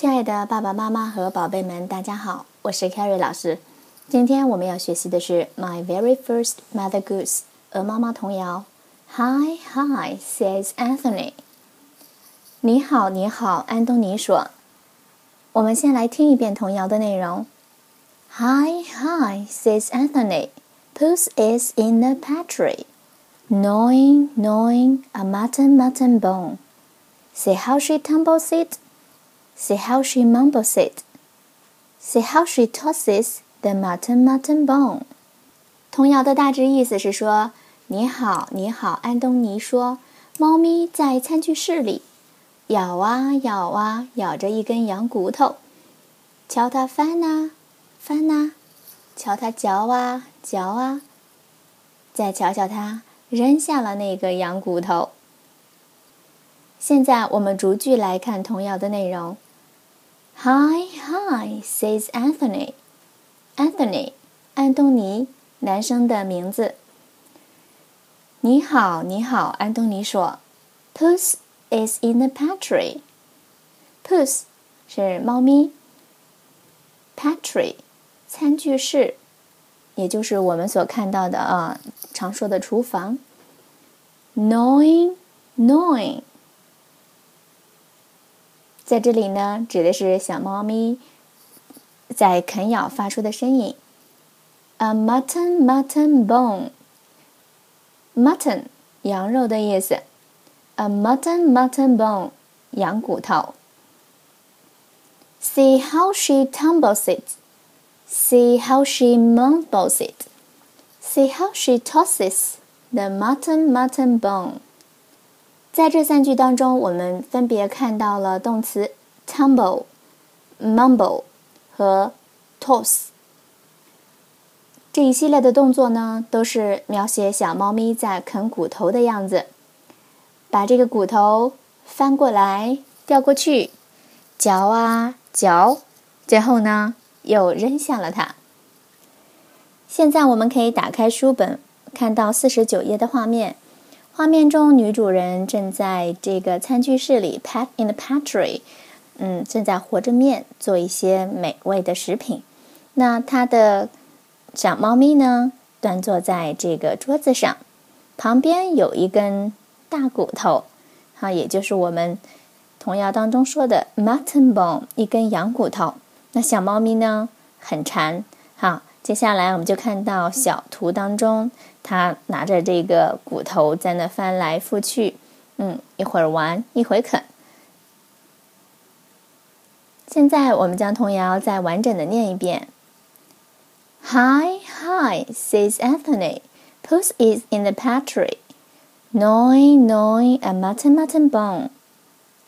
亲爱的爸爸妈妈和宝贝们，大家好，我是 Carrie 老师。今天我们要学习的是《My Very First Mother Goose》鹅妈妈童谣。Hi, hi, says Anthony。你好，你好，安东尼说。我们先来听一遍童谣的内容。Hi, hi, says Anthony. Puss is in the pantry, gnawing, gnawing a mutton, mutton bone. See how she tumbles it. See how she mumbles it. See how she tosses the mutton, mutton bone. 童谣的大致意思是说：“你好，你好，安东尼说，猫咪在餐具室里咬啊咬啊，咬着一根羊骨头，瞧它翻呐翻呐，瞧它嚼啊嚼啊，再瞧瞧它扔下了那个羊骨头。”现在我们逐句来看童谣的内容。Hi, hi, says Anthony. Anthony，安东尼，男生的名字。你好，你好，安东尼说。Puss is in the pantry. Puss 是猫咪。Pantry，餐具室，也就是我们所看到的啊，常说的厨房。Gnawing, gnawing。在这里呢，指的是小猫咪在啃咬发出的声音。A mutton mutton bone，mutton 羊肉的意思。A mutton mutton bone 羊骨头。See how she tumbles it. See how she mumbles it. See how she tosses the mutton mutton bone. 在这三句当中，我们分别看到了动词 tumble、mumble 和 toss 这一系列的动作呢，都是描写小猫咪在啃骨头的样子，把这个骨头翻过来、掉过去，嚼啊嚼，最后呢又扔下了它。现在我们可以打开书本，看到四十九页的画面。画面中，女主人正在这个餐具室里，pat in the pantry，嗯，正在和着面做一些美味的食品。那她的小猫咪呢，端坐在这个桌子上，旁边有一根大骨头，哈，也就是我们童谣当中说的 mutton bone，一根羊骨头。那小猫咪呢，很馋，好。接下来，我们就看到小图当中，他拿着这个骨头在那翻来覆去，嗯，一会儿玩，一会儿啃。现在，我们将童谣再完整的念一遍。Hi, hi, says Anthony. Puss is in the pantry, gnawing, gnawing a mutton, mutton bone.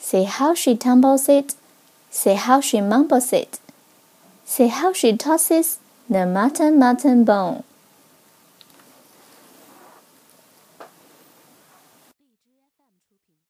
See how she tumbles it. See how she mumbles it. See how she tosses the mutton mutton bone.